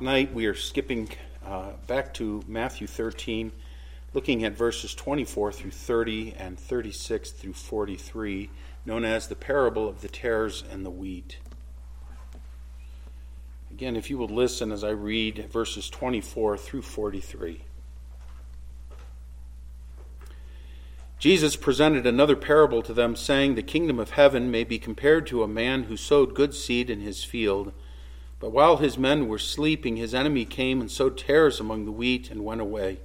Tonight we are skipping uh, back to Matthew 13, looking at verses 24 through 30 and 36 through 43, known as the parable of the tares and the wheat. Again, if you will listen as I read verses 24 through 43. Jesus presented another parable to them, saying, The kingdom of heaven may be compared to a man who sowed good seed in his field. But while his men were sleeping, his enemy came and sowed tares among the wheat and went away.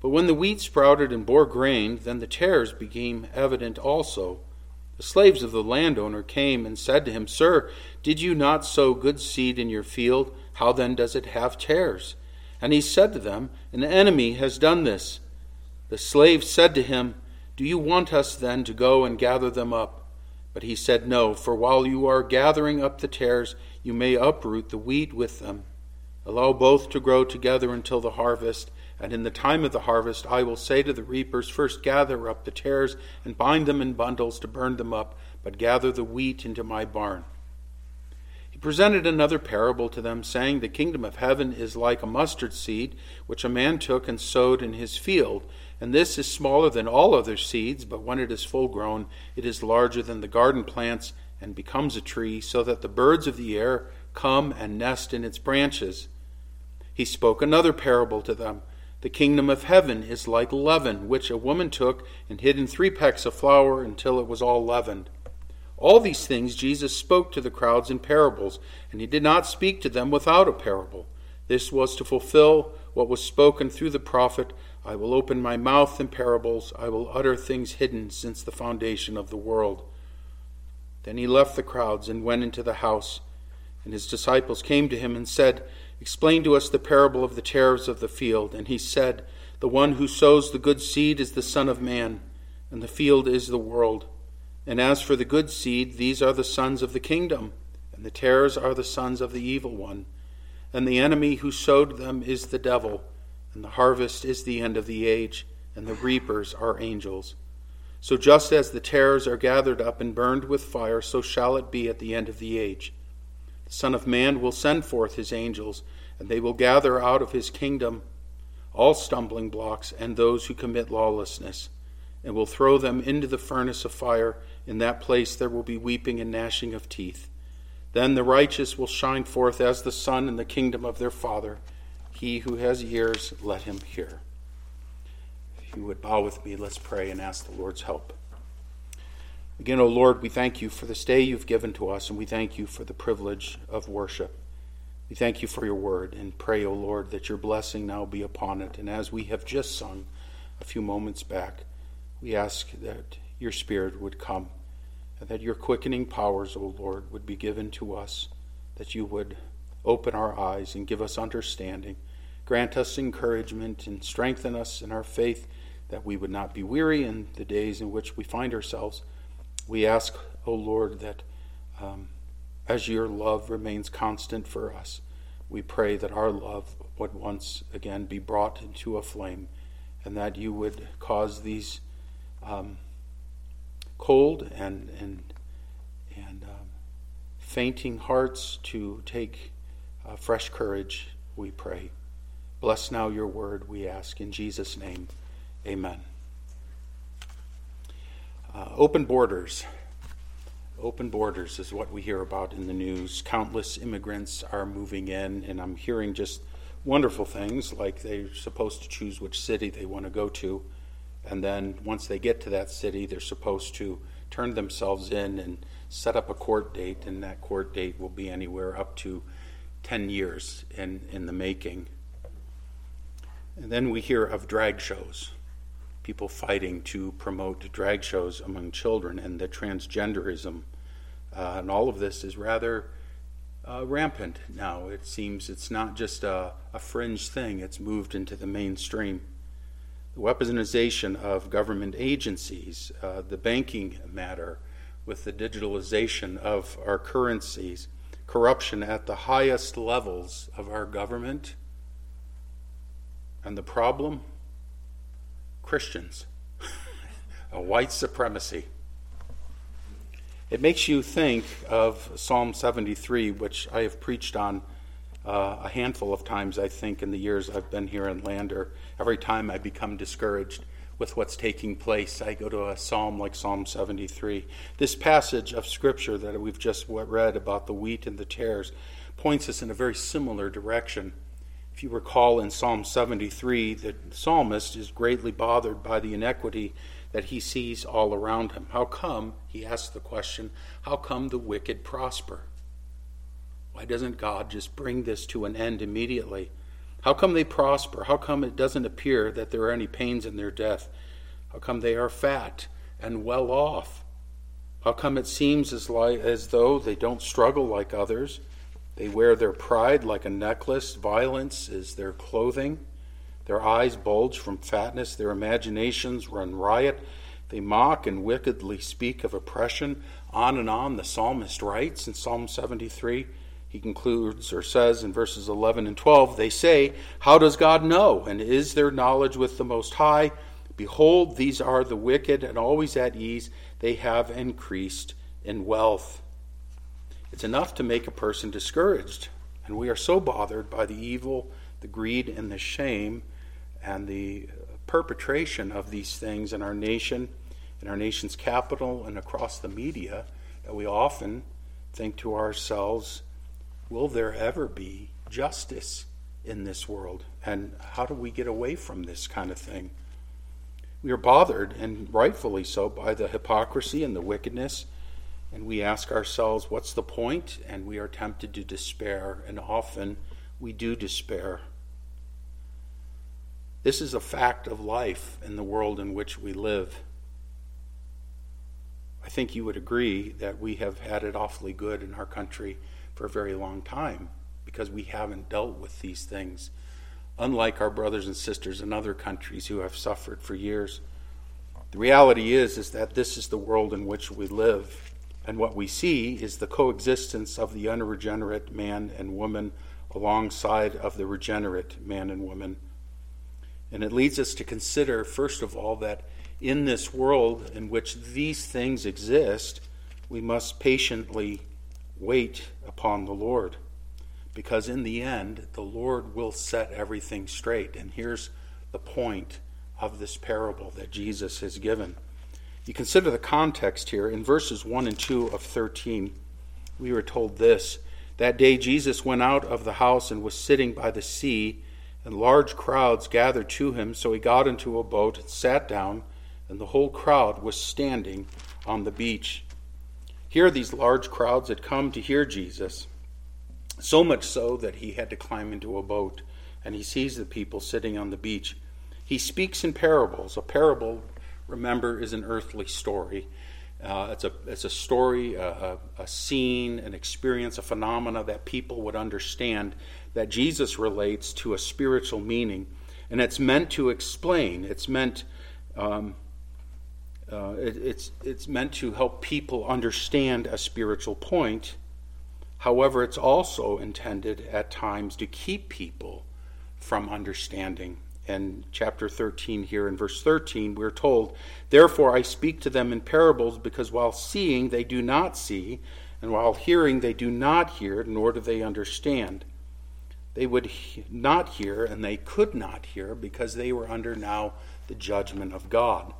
But when the wheat sprouted and bore grain, then the tares became evident also. The slaves of the landowner came and said to him, Sir, did you not sow good seed in your field? How then does it have tares? And he said to them, An enemy has done this. The slaves said to him, Do you want us then to go and gather them up? But he said, No, for while you are gathering up the tares, you may uproot the wheat with them. Allow both to grow together until the harvest. And in the time of the harvest, I will say to the reapers, First gather up the tares and bind them in bundles to burn them up, but gather the wheat into my barn. He presented another parable to them, saying, The kingdom of heaven is like a mustard seed, which a man took and sowed in his field. And this is smaller than all other seeds, but when it is full grown, it is larger than the garden plants and becomes a tree, so that the birds of the air come and nest in its branches. He spoke another parable to them. The kingdom of heaven is like leaven, which a woman took and hid in three pecks of flour until it was all leavened. All these things Jesus spoke to the crowds in parables, and he did not speak to them without a parable. This was to fulfill what was spoken through the prophet I will open my mouth in parables, I will utter things hidden since the foundation of the world. Then he left the crowds and went into the house. And his disciples came to him and said, Explain to us the parable of the tares of the field. And he said, The one who sows the good seed is the Son of Man, and the field is the world. And as for the good seed, these are the sons of the kingdom, and the tares are the sons of the evil one. And the enemy who sowed them is the devil, and the harvest is the end of the age, and the reapers are angels. So just as the tares are gathered up and burned with fire, so shall it be at the end of the age. The Son of Man will send forth his angels, and they will gather out of his kingdom all stumbling blocks and those who commit lawlessness, and will throw them into the furnace of fire. In that place there will be weeping and gnashing of teeth. Then the righteous will shine forth as the sun in the kingdom of their Father. He who has ears, let him hear you would bow with me, let's pray and ask the Lord's help. Again, O oh Lord, we thank you for this day you've given to us, and we thank you for the privilege of worship. We thank you for your word and pray, O oh Lord, that your blessing now be upon it. And as we have just sung a few moments back, we ask that your Spirit would come and that your quickening powers, O oh Lord, would be given to us, that you would open our eyes and give us understanding. Grant us encouragement and strengthen us in our faith that we would not be weary in the days in which we find ourselves. We ask, O oh Lord, that um, as your love remains constant for us, we pray that our love would once again be brought into a flame and that you would cause these um, cold and, and, and um, fainting hearts to take uh, fresh courage, we pray. Bless now your word, we ask, in Jesus' name. Amen. Uh, open borders. Open borders is what we hear about in the news. Countless immigrants are moving in, and I'm hearing just wonderful things like they're supposed to choose which city they want to go to. And then once they get to that city, they're supposed to turn themselves in and set up a court date, and that court date will be anywhere up to 10 years in, in the making. And then we hear of drag shows people fighting to promote drag shows among children and the transgenderism. Uh, and all of this is rather uh, rampant now. It seems it's not just a, a, fringe thing, it's moved into the mainstream. The weaponization of government agencies, uh, the banking matter with the digitalization of our currencies, corruption at the highest levels of our government. And the problem? Christians, a white supremacy. It makes you think of Psalm 73, which I have preached on uh, a handful of times, I think, in the years I've been here in Lander. Every time I become discouraged with what's taking place, I go to a psalm like Psalm 73. This passage of Scripture that we've just read about the wheat and the tares points us in a very similar direction. If you recall in Psalm 73, the psalmist is greatly bothered by the inequity that he sees all around him. How come, he asks the question, how come the wicked prosper? Why doesn't God just bring this to an end immediately? How come they prosper? How come it doesn't appear that there are any pains in their death? How come they are fat and well off? How come it seems as, like, as though they don't struggle like others? They wear their pride like a necklace, violence is their clothing. Their eyes bulge from fatness, their imaginations run riot. They mock and wickedly speak of oppression. On and on, the psalmist writes in Psalm 73 he concludes or says in verses 11 and 12 they say, How does God know? And is there knowledge with the Most High? Behold, these are the wicked and always at ease. They have increased in wealth. It's enough to make a person discouraged. And we are so bothered by the evil, the greed, and the shame, and the perpetration of these things in our nation, in our nation's capital, and across the media that we often think to ourselves, will there ever be justice in this world? And how do we get away from this kind of thing? We are bothered, and rightfully so, by the hypocrisy and the wickedness. And we ask ourselves, what's the point? And we are tempted to despair, and often we do despair. This is a fact of life in the world in which we live. I think you would agree that we have had it awfully good in our country for a very long time because we haven't dealt with these things, unlike our brothers and sisters in other countries who have suffered for years. The reality is, is that this is the world in which we live, and what we see is the coexistence of the unregenerate man and woman alongside of the regenerate man and woman. And it leads us to consider, first of all, that in this world in which these things exist, we must patiently wait upon the Lord. Because in the end, the Lord will set everything straight. And here's the point of this parable that Jesus has given. You consider the context here. In verses 1 and 2 of 13, we were told this That day Jesus went out of the house and was sitting by the sea, and large crowds gathered to him. So he got into a boat and sat down, and the whole crowd was standing on the beach. Here, these large crowds had come to hear Jesus, so much so that he had to climb into a boat, and he sees the people sitting on the beach. He speaks in parables. A parable, remember, is an earthly story. Uh, it's, a, it's a story, a, a, a scene, an experience, a phenomena that people would understand that Jesus relates to a spiritual meaning. And it's meant to explain, it's meant um, uh, it, it's, it's meant to help people understand a spiritual point. However, it's also intended at times to keep people from understanding. In chapter 13, here in verse 13, we're told, Therefore I speak to them in parables, because while seeing they do not see, and while hearing they do not hear, nor do they understand. They would not hear, and they could not hear, because they were under now the judgment of God.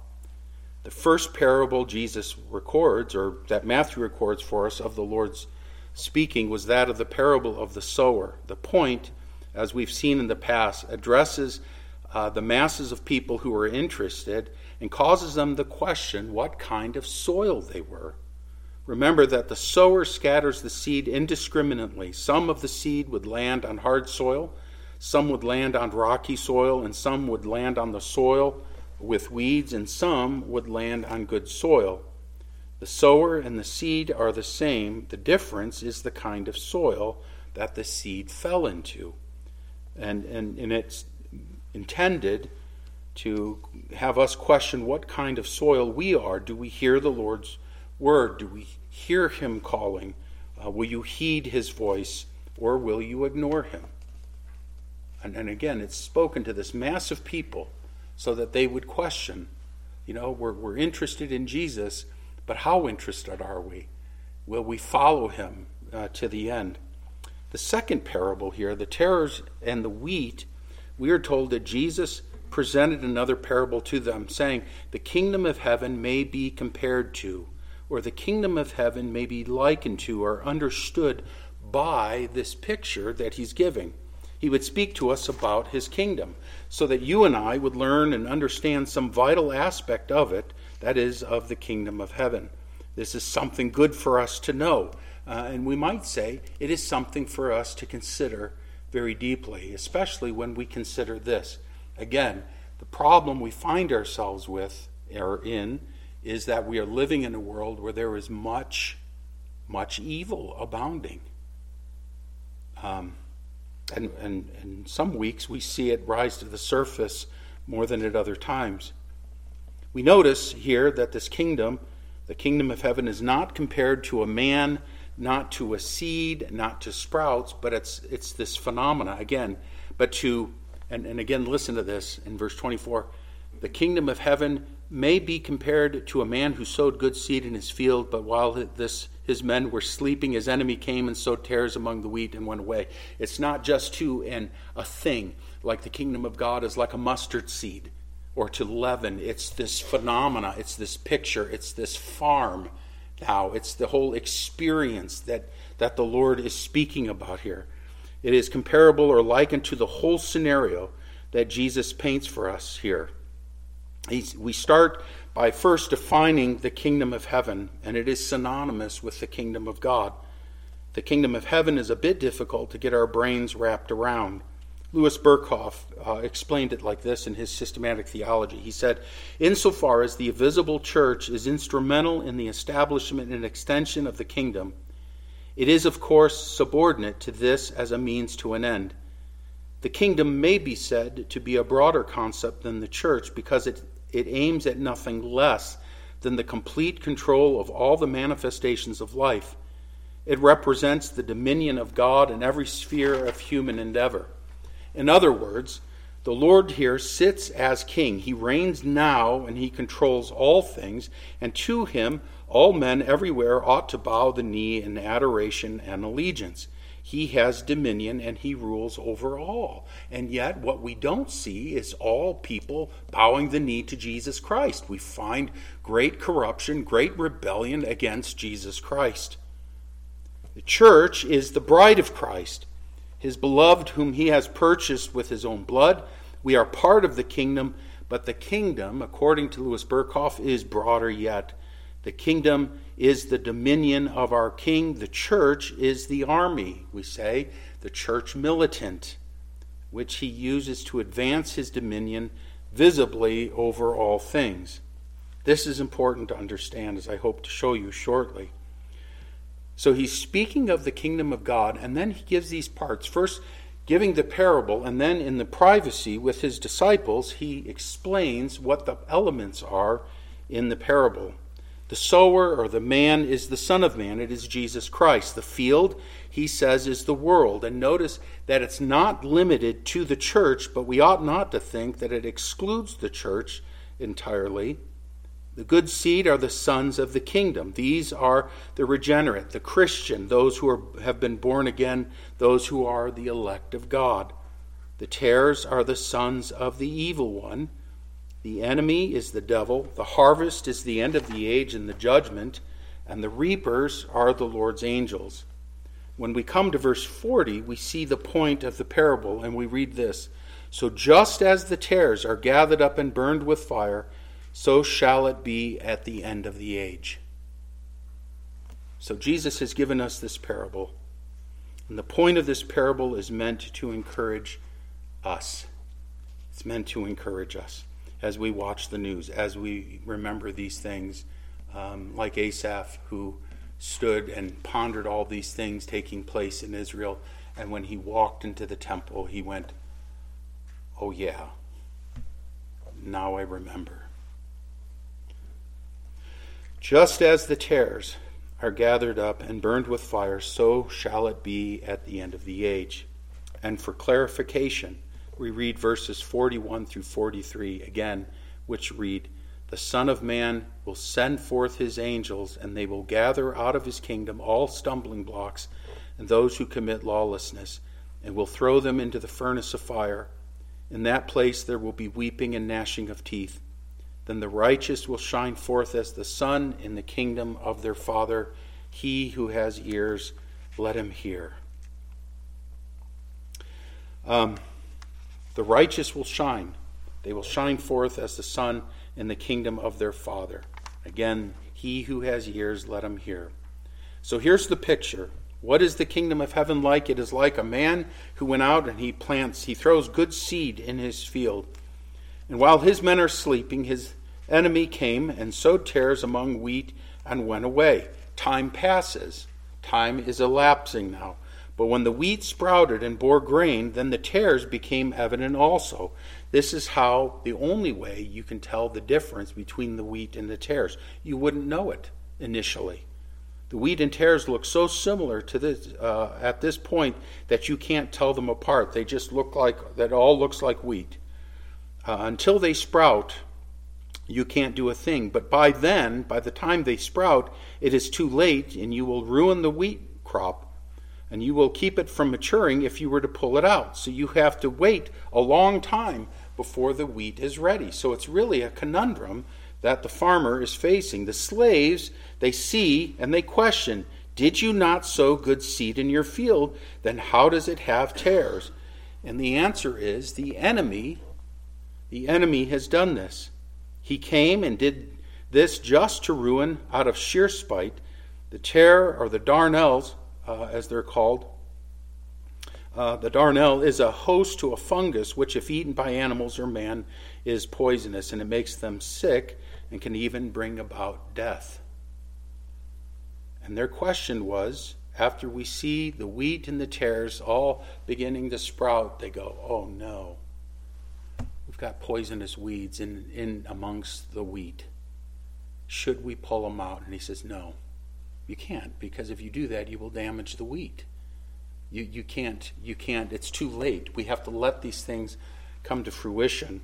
The first parable Jesus records, or that Matthew records for us of the Lord's speaking, was that of the parable of the sower. The point, as we've seen in the past, addresses uh, the masses of people who are interested and causes them the question what kind of soil they were. Remember that the sower scatters the seed indiscriminately. Some of the seed would land on hard soil, some would land on rocky soil, and some would land on the soil with weeds, and some would land on good soil. The sower and the seed are the same. The difference is the kind of soil that the seed fell into. And, and, and it's intended to have us question what kind of soil we are. Do we hear the Lord's word? Do we hear Him calling? Uh, will you heed His voice or will you ignore Him? And, and again, it's spoken to this mass of people so that they would question. You know, we're, we're interested in Jesus, but how interested are we? Will we follow him uh, to the end? the second parable here, the tares and the wheat, we are told that Jesus presented another parable to them, saying, The kingdom of heaven may be compared to, or the kingdom of heaven may be likened to, or understood by this picture that he's giving. He would speak to us about his kingdom so that you and I would learn and understand some vital aspect of it, that is, of the kingdom of heaven. This is something good for us to know. Uh, and we might say it is something for us to consider very deeply, especially when we consider this. Again, the problem we find ourselves with or in is that we are living in a world where there is much, much evil abounding. Um, and, and, and some weeks we see it rise to the surface more than at other times. We notice here that this kingdom, the kingdom of heaven, is not compared to a man not to a seed, not to sprouts, but it's, it's this phenomena, again, but to, and, and again, listen to this in verse 24 the kingdom of heaven may be compared to a man who sowed good seed in his field, but while this, his men were sleeping, his enemy came and sowed tares among the wheat and went away. It's not just to an, a thing, like the kingdom of God is like a mustard seed or to leaven. It's this phenomena, it's this picture, it's this farm now. It's the whole experience that, that the Lord is speaking about here. It is comparable or likened to the whole scenario that Jesus paints for us here. He's, we start by first defining the kingdom of heaven, and it is synonymous with the kingdom of God. The kingdom of heaven is a bit difficult to get our brains wrapped around. Louis Berkhof uh, explained it like this in his systematic theology. He said, Insofar as the visible church is instrumental in the establishment and extension of the kingdom, it is, of course, subordinate to this as a means to an end. The kingdom may be said to be a broader concept than the church because it, it aims at nothing less than the complete control of all the manifestations of life. It represents the dominion of God in every sphere of human endeavor. In other words, the Lord here sits as king. He reigns now and he controls all things, and to him all men everywhere ought to bow the knee in adoration and allegiance. He has dominion and he rules over all. And yet, what we don't see is all people bowing the knee to Jesus Christ. We find great corruption, great rebellion against Jesus Christ. The church is the bride of Christ his beloved, whom he has purchased with his own blood. We are part of the kingdom, but the kingdom, according to Louis Berkhof, is broader yet. The kingdom is the dominion of our king. The church is the army, we say, the church militant, which he uses to advance his dominion visibly over all things. This is important to understand, as I hope to show you shortly. So he's speaking of the kingdom of God, and then he gives these parts. First, giving the parable, and then in the privacy with his disciples, he explains what the elements are in the parable. The sower or the man is the Son of Man, it is Jesus Christ. The field, he says, is the world. And notice that it's not limited to the church, but we ought not to think that it excludes the church entirely. The good seed are the sons of the kingdom. These are the regenerate, the Christian, those who are, have been born again, those who are the elect of God. The tares are the sons of the evil one. The enemy is the devil. The harvest is the end of the age and the judgment. And the reapers are the Lord's angels. When we come to verse 40, we see the point of the parable, and we read this So just as the tares are gathered up and burned with fire, so shall it be at the end of the age. So Jesus has given us this parable. And the point of this parable is meant to encourage us. It's meant to encourage us as we watch the news, as we remember these things, um, like Asaph, who stood and pondered all these things taking place in Israel. And when he walked into the temple, he went, Oh, yeah, now I remember. Just as the tares are gathered up and burned with fire, so shall it be at the end of the age. And for clarification, we read verses 41 through 43 again, which read, The Son of Man will send forth his angels, and they will gather out of his kingdom all stumbling blocks and those who commit lawlessness, and will throw them into the furnace of fire. In that place there will be weeping and gnashing of teeth. Then the righteous will shine forth as the sun in the kingdom of their Father. He who has ears, let him hear. Um, the righteous will shine. They will shine forth as the sun in the kingdom of their Father. Again, he who has ears, let him hear. So here's the picture. What is the kingdom of heaven like? It is like a man who went out and he plants, he throws good seed in his field. And while his men are sleeping, his enemy came and sowed tares among wheat and went away. Time passes. Time is elapsing now. But when the wheat sprouted and bore grain, then the tares became evident also. This is how, the only way you can tell the difference between the wheat and the tares. You wouldn't know it initially. The wheat and tares look so similar to this uh, at this point that you can't tell them apart. They just look like that. All looks like wheat uh, until they sprout. You can't do a thing. But by then, by the time they sprout, it is too late, and you will ruin the wheat crop and you will keep it from maturing if you were to pull it out. So you have to wait a long time before the wheat is ready. So it's really a conundrum that the farmer is facing. The slaves, they see and they question Did you not sow good seed in your field? Then how does it have tares? And the answer is the enemy, the enemy has done this. He came and did this just to ruin out of sheer spite. The tare or the darnels uh, as they're called. Uh, the darnel is a host to a fungus which, if eaten by animals or man, is poisonous and it makes them sick and can even bring about death. And their question was after we see the wheat and the tares all beginning to sprout, they go, Oh no, we've got poisonous weeds in, in amongst the wheat. Should we pull them out? And he says, No. You can't because if you do that, you will damage the wheat. You, you can't. You can't. It's too late. We have to let these things come to fruition,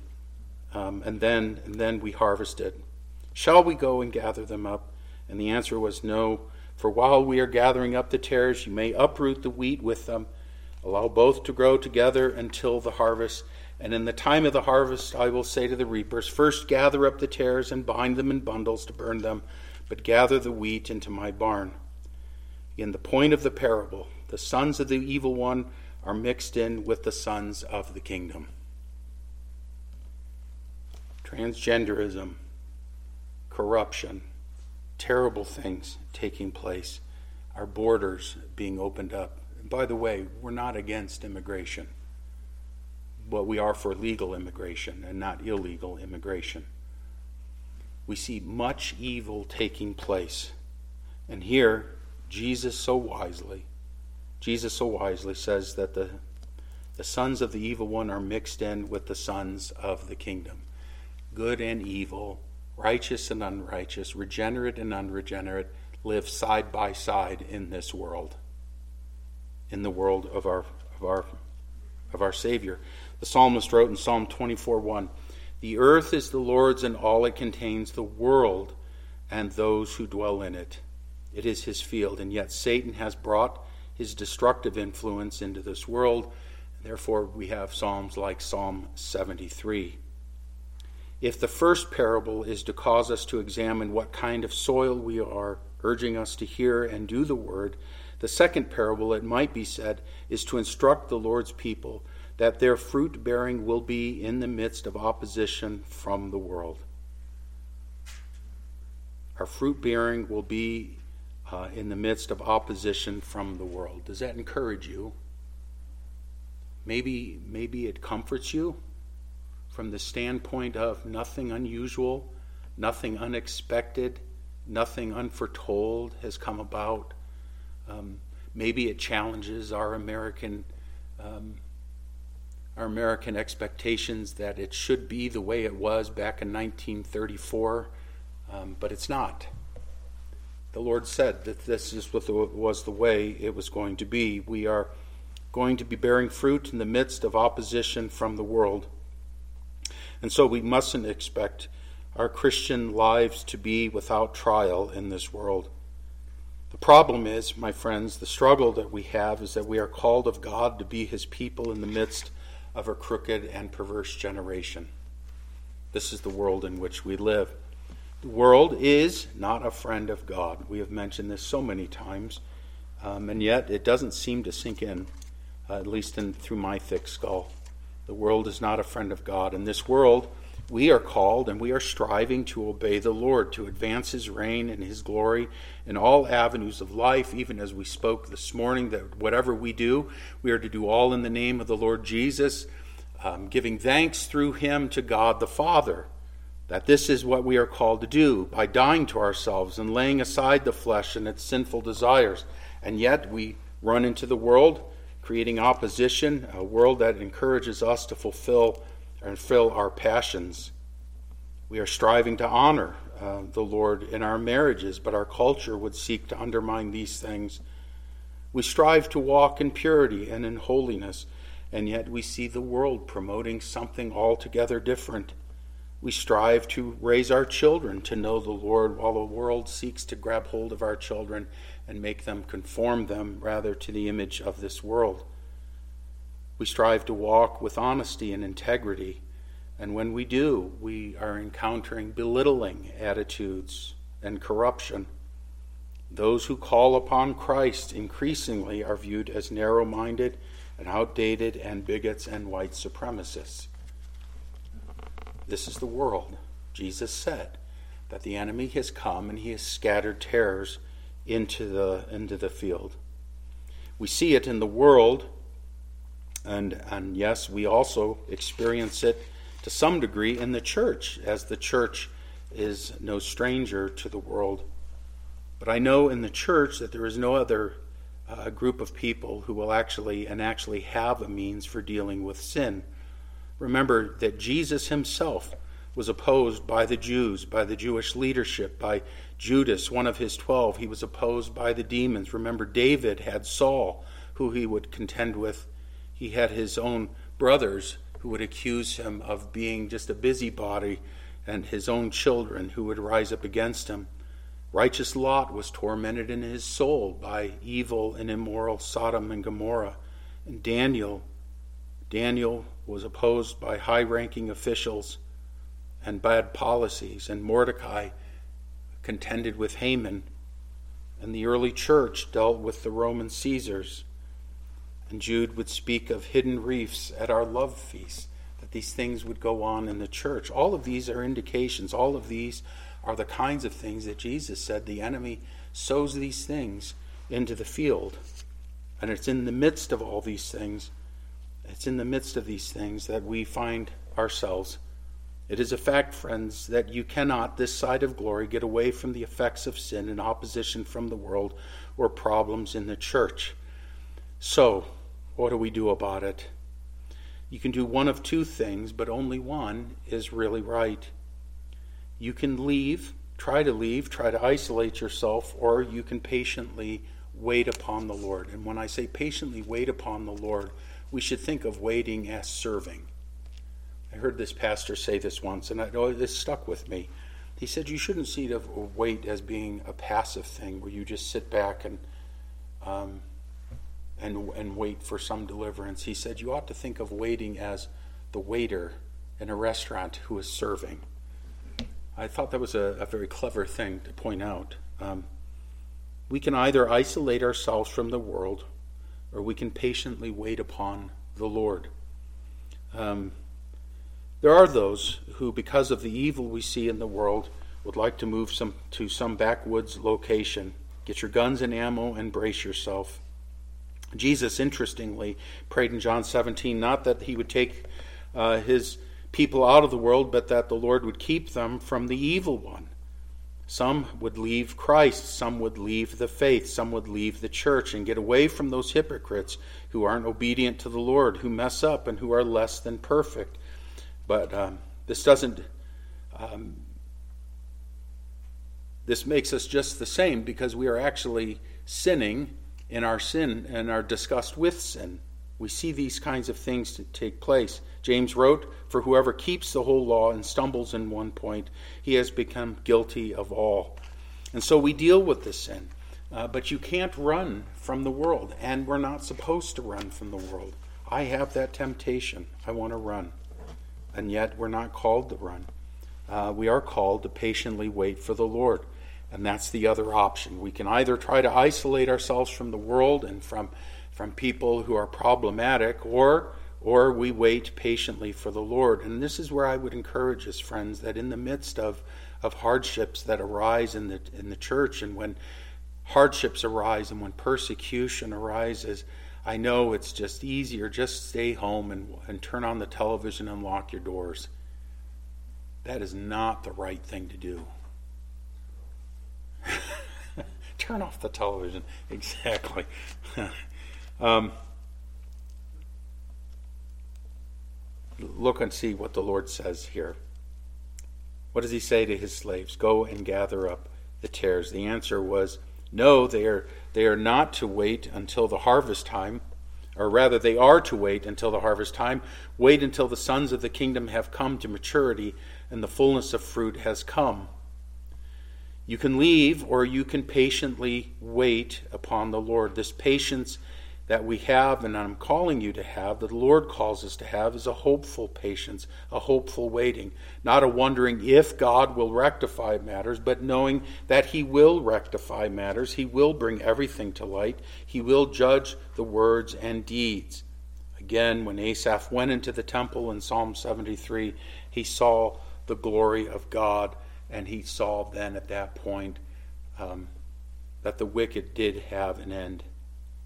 um, and then and then we harvest it. Shall we go and gather them up? And the answer was no. For while we are gathering up the tares, you may uproot the wheat with them. Allow both to grow together until the harvest. And in the time of the harvest, I will say to the reapers, First gather up the tares and bind them in bundles to burn them but gather the wheat into my barn. In the point of the parable, the sons of the evil one are mixed in with the sons of the kingdom. Transgenderism, corruption, terrible things taking place, our borders being opened up. And by the way, we're not against immigration, but we are for legal immigration and not illegal immigration we see much evil taking place. And here, Jesus so wisely, Jesus so wisely says that the, the sons of the evil one are mixed in with the sons of the kingdom. Good and evil, righteous and unrighteous, regenerate and unregenerate live side by side in this world, in the world of our, of our, of our Savior. The psalmist wrote in Psalm 24 1 the earth is the Lord's and all it contains, the world and those who dwell in it. It is his field, and yet Satan has brought his destructive influence into this world. Therefore, we have Psalms like Psalm 73. If the first parable is to cause us to examine what kind of soil we are, urging us to hear and do the word, the second parable, it might be said, is to instruct the Lord's people that their fruit bearing will be in the midst of opposition from the world. Our fruit bearing will be uh, in the midst of opposition from the world. Does that encourage you? Maybe, maybe it comforts you from the standpoint of nothing unusual, nothing unexpected, nothing unforetold has come about. Um, maybe it challenges our American um, our American expectations that it should be the way it was back in 1934, um, but it's not. The Lord said that this is what the, was the way it was going to be. We are going to be bearing fruit in the midst of opposition from the world. And so we mustn't expect our Christian lives to be without trial in this world. The problem is, my friends, the struggle that we have is that we are called of God to be his people in the midst of a crooked and perverse generation. This is the world in which we live. The world is not a friend of God. We have mentioned this so many times, um, and yet it doesn't seem to sink in, uh, at least in, through my thick skull. The world is not a friend of God. In this world, we are called and we are striving to obey the Lord, to advance His reign and His glory in all avenues of life, even as we spoke this morning, that whatever we do, we are to do all in the name of the Lord Jesus, um, giving thanks through Him to God the Father. That this is what we are called to do by dying to ourselves and laying aside the flesh and its sinful desires. And yet we run into the world, creating opposition, a world that encourages us to fulfill and fill our passions. We are striving to honor uh, the Lord in our marriages, but our culture would seek to undermine these things. We strive to walk in purity and in holiness, and yet we see the world promoting something altogether different. We strive to raise our children to know the Lord while the world seeks to grab hold of our children and make them conform them rather to the image of this world. We strive to walk with honesty and integrity. And when we do, we are encountering belittling attitudes and corruption. Those who call upon Christ increasingly are viewed as narrow minded and outdated and bigots and white supremacists. This is the world. Jesus said that the enemy has come and he has scattered tares into the, into the field. We see it in the world and, and yes, we also experience it to some degree in the church, as the church is no stranger to the world. But I know in the church that there is no other uh, group of people who will actually and actually have a means for dealing with sin. Remember that Jesus himself was opposed by the Jews, by the Jewish leadership, by Judas, one of his twelve. He was opposed by the demons. Remember, David had Saul, who he would contend with he had his own brothers who would accuse him of being just a busybody and his own children who would rise up against him. Righteous Lot was tormented in his soul by evil and immoral Sodom and Gomorrah. And Daniel, Daniel was opposed by high ranking officials and bad policies. And Mordecai contended with Haman. And the early church dealt with the Roman Caesars. And Jude would speak of hidden reefs at our love feast, that these things would go on in the church. All of these are indications. All of these are the kinds of things that Jesus said the enemy sows these things into the field. And it's in the midst of all these things, it's in the midst of these things that we find ourselves. It is a fact, friends, that you cannot, this side of glory, get away from the effects of sin and opposition from the world or problems in the church. So, what do we do about it? You can do one of two things, but only one is really right. You can leave, try to leave, try to isolate yourself, or you can patiently wait upon the Lord. And when I say patiently wait upon the Lord, we should think of waiting as serving. I heard this pastor say this once, and it this stuck with me. He said you shouldn't see the wait as being a passive thing where you just sit back and um, and, and wait for some deliverance. He said you ought to think of waiting as the waiter in a restaurant who is serving. I thought that was a, a very clever thing to point out. Um, we can either isolate ourselves from the world or we can patiently wait upon the Lord. Um, there are those who, because of the evil we see in the world, would like to move some, to some backwoods location. Get your guns and ammo and brace yourself. Jesus, interestingly, prayed in John 17 not that he would take uh, his people out of the world, but that the Lord would keep them from the evil one. Some would leave Christ, some would leave the faith, some would leave the church and get away from those hypocrites who aren't obedient to the Lord, who mess up, and who are less than perfect. But um, this doesn't. Um, this makes us just the same because we are actually sinning in our sin and our disgust with sin. We see these kinds of things to take place. James wrote, For whoever keeps the whole law and stumbles in one point, he has become guilty of all. And so we deal with this sin. Uh, but you can't run from the world, and we're not supposed to run from the world. I have that temptation. I want to run. And yet we're not called to run. Uh, we are called to patiently wait for the Lord. And that's the other option. We can either try to isolate ourselves from the world and from, from people who are problematic, or, or we wait patiently for the Lord. And this is where I would encourage us, friends, that in the midst of, of hardships that arise in the, in the church, and when hardships arise and when persecution arises, I know it's just easier. Just stay home and, and turn on the television and lock your doors. That is not the right thing to do. turn off the television. Exactly. um, look and see what the Lord says here. What does he say to his slaves? Go and gather up the tares. The answer was, No, they are they are not to wait until the harvest time, or rather, they are to wait until the harvest time. Wait until the sons of the kingdom have come to maturity and the fullness of fruit has come. You can leave or you can patiently wait upon the Lord. This patience that we have, and I'm calling you to have, that the Lord calls us to have, is a hopeful patience, a hopeful waiting. Not a wondering if God will rectify matters, but knowing that He will rectify matters. He will bring everything to light. He will judge the words and deeds. Again, when Asaph went into the temple in Psalm 73, he saw the glory of God, and he saw then at that point um, that the wicked did have an end.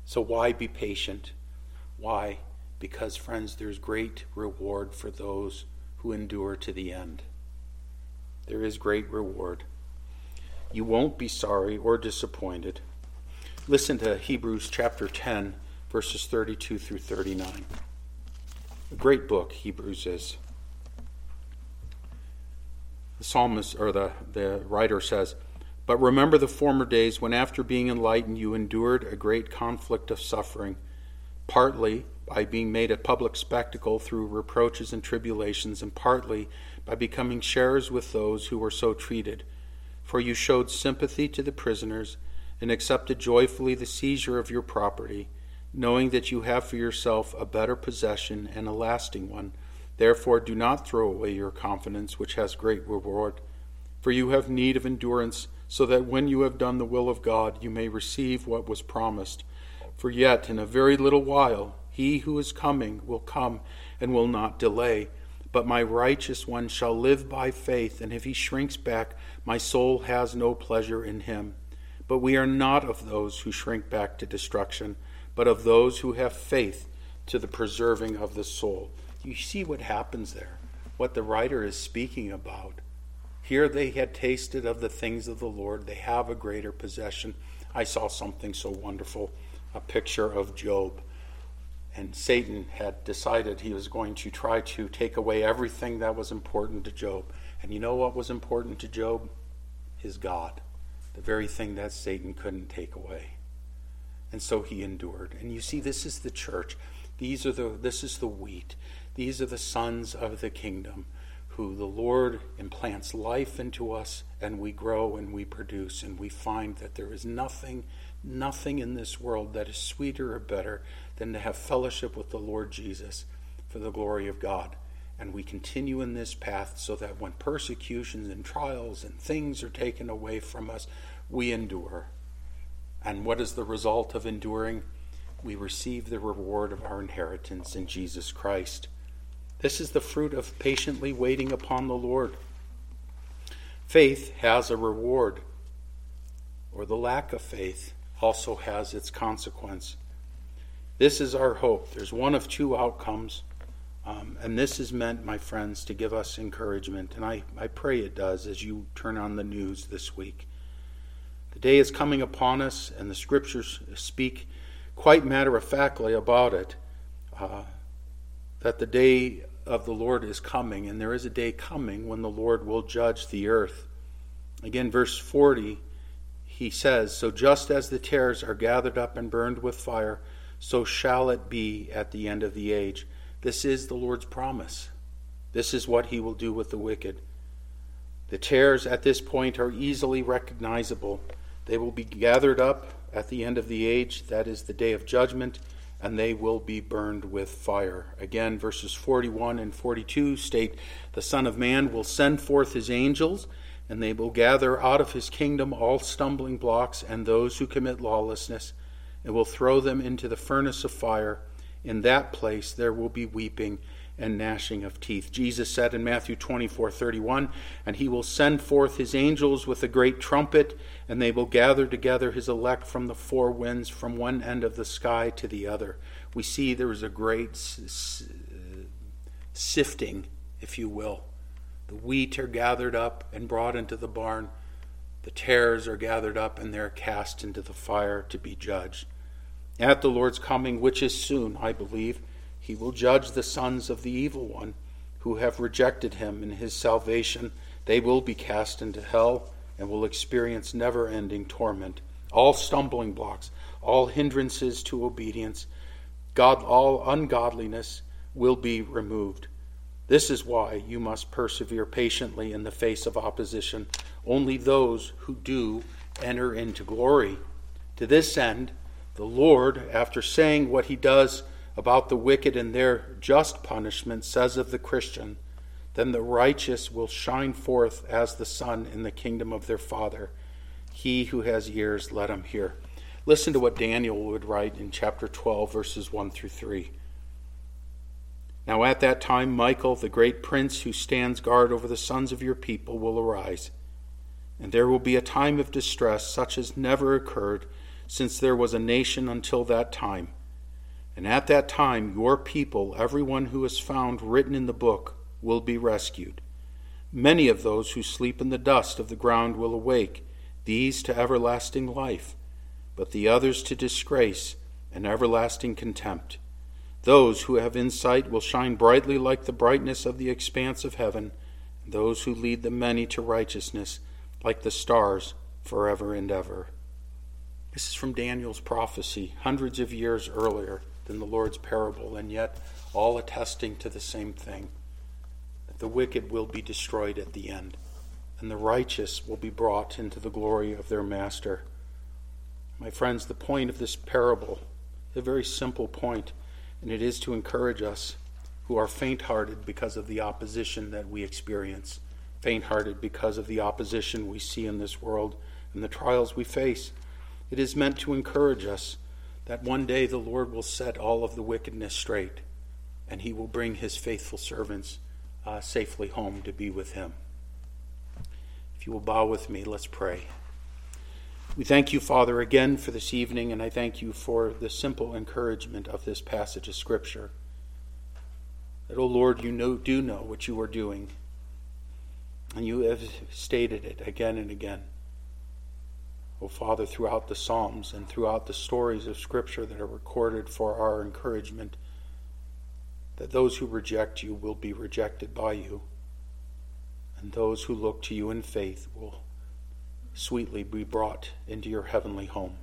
So why be patient? Why? Because, friends, there's great reward for those who endure to the end. There is great reward. You won't be sorry or disappointed. Listen to Hebrews chapter 10, verses 32 through 39. A great book, Hebrews is. The psalmist or the, the writer says, but remember the former days when, after being enlightened, you endured a great conflict of suffering, partly by being made a public spectacle through reproaches and tribulations, and partly by becoming sharers with those who were so treated. For you showed sympathy to the prisoners and accepted joyfully the seizure of your property, knowing that you have for yourself a better possession and a lasting one. Therefore, do not throw away your confidence, which has great reward. For you have need of endurance so that when you have done the will of God, you may receive what was promised. For yet in a very little while, he who is coming will come and will not delay. But my righteous one shall live by faith, and if he shrinks back, my soul has no pleasure in him. But we are not of those who shrink back to destruction, but of those who have faith to the preserving of the soul. You see what happens there, what the writer is speaking about. Here they had tasted of the things of the Lord. They have a greater possession. I saw something so wonderful a picture of Job. And Satan had decided he was going to try to take away everything that was important to Job. And you know what was important to Job? His God. The very thing that Satan couldn't take away. And so he endured. And you see, this is the church. These are the this is the wheat. These are the sons of the kingdom who the Lord implants life into us, and we grow and we produce, and we find that there is nothing, nothing in this world that is sweeter or better than to have fellowship with the Lord Jesus for the glory of God. And we continue in this path so that when persecutions and trials and things are taken away from us, we endure. And what is the result of enduring? We receive the reward of our inheritance in Jesus Christ. This is the fruit of patiently waiting upon the Lord. Faith has a reward, or the lack of faith also has its consequence. This is our hope. There's one of two outcomes. Um, and this is meant, my friends, to give us encouragement. And I, I pray it does as you turn on the news this week. The day is coming upon us, and the scriptures speak quite matter of factly about it. Uh, that the day of the Lord is coming, and there is a day coming when the Lord will judge the earth. Again, verse 40, he says, So just as the tares are gathered up and burned with fire, so shall it be at the end of the age. This is the Lord's promise. This is what he will do with the wicked. The tares at this point are easily recognizable. They will be gathered up at the end of the age, that is the day of judgment, and they will be burned with fire. Again, verses 41 and 42 state The Son of Man will send forth his angels, and they will gather out of his kingdom all stumbling blocks and those who commit lawlessness, and will throw them into the furnace of fire. In that place there will be weeping and gnashing of teeth. Jesus said in Matthew 24 31, And he will send forth his angels with a great trumpet, and they will gather together his elect from the four winds, from one end of the sky to the other. We see there is a great sifting, if you will. The wheat are gathered up and brought into the barn, the tares are gathered up and they're cast into the fire to be judged. At the Lord's coming, which is soon, I believe, he will judge the sons of the evil one who have rejected him in his salvation. They will be cast into hell and will experience never ending torment. All stumbling blocks, all hindrances to obedience, God, all ungodliness will be removed. This is why you must persevere patiently in the face of opposition. Only those who do enter into glory. To this end, the Lord, after saying what he does about the wicked and their just punishment says of the Christian, then the righteous will shine forth as the sun in the kingdom of their Father. He who has ears, let him hear. Listen to what Daniel would write in chapter 12, verses 1 through 3. Now at that time, Michael, the great prince who stands guard over the sons of your people, will arise. And there will be a time of distress such as never occurred since there was a nation until that time and at that time, your people, everyone who is found written in the book, will be rescued. Many of those who sleep in the dust of the ground will awake, these to everlasting life, but the others to disgrace and everlasting contempt. Those who have insight will shine brightly like the brightness of the expanse of heaven, and those who lead the many to righteousness like the stars forever and ever. This is from Daniel's prophecy hundreds of years earlier than the Lord's parable, and yet all attesting to the same thing that the wicked will be destroyed at the end, and the righteous will be brought into the glory of their master. My friends, the point of this parable, a very simple point, and it is to encourage us who are faint hearted because of the opposition that we experience, faint hearted because of the opposition we see in this world and the trials we face. It is meant to encourage us that one day the Lord will set all of the wickedness straight and he will bring his faithful servants uh, safely home to be with him. If you will bow with me, let's pray. We thank you, Father, again for this evening, and I thank you for the simple encouragement of this passage of Scripture. That, oh Lord, you know, do know what you are doing, and you have stated it again and again. Oh, Father, throughout the Psalms and throughout the stories of Scripture that are recorded for our encouragement, that those who reject you will be rejected by you, and those who look to you in faith will sweetly be brought into your heavenly home.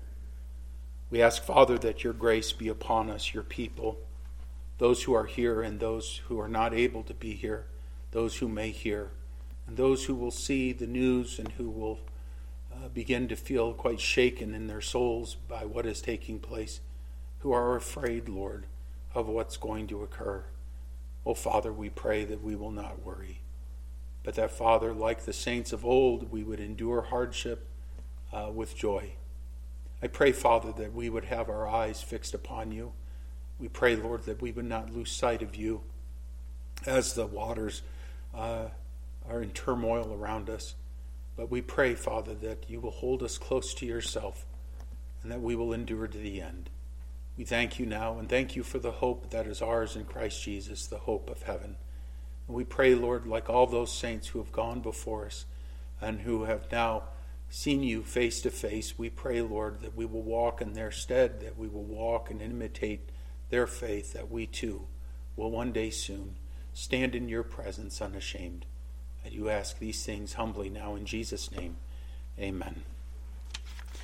We ask, Father, that your grace be upon us, your people, those who are here and those who are not able to be here, those who may hear, and those who will see the news and who will uh, begin to feel quite shaken in their souls by what is taking place, who are afraid, Lord, of what's going to occur. Oh, Father, we pray that we will not worry, but that, Father, like the saints of old, we would endure hardship uh, with joy. I pray, Father, that we would have our eyes fixed upon you. We pray, Lord, that we would not lose sight of you as the waters uh, are in turmoil around us. But we pray, Father, that you will hold us close to yourself and that we will endure to the end. We thank you now and thank you for the hope that is ours in Christ Jesus, the hope of heaven. And we pray, Lord, like all those saints who have gone before us and who have now seen you face to face, we pray, Lord, that we will walk in their stead, that we will walk and imitate their faith, that we too will one day soon stand in your presence unashamed. And you ask these things humbly now in Jesus' name. Amen.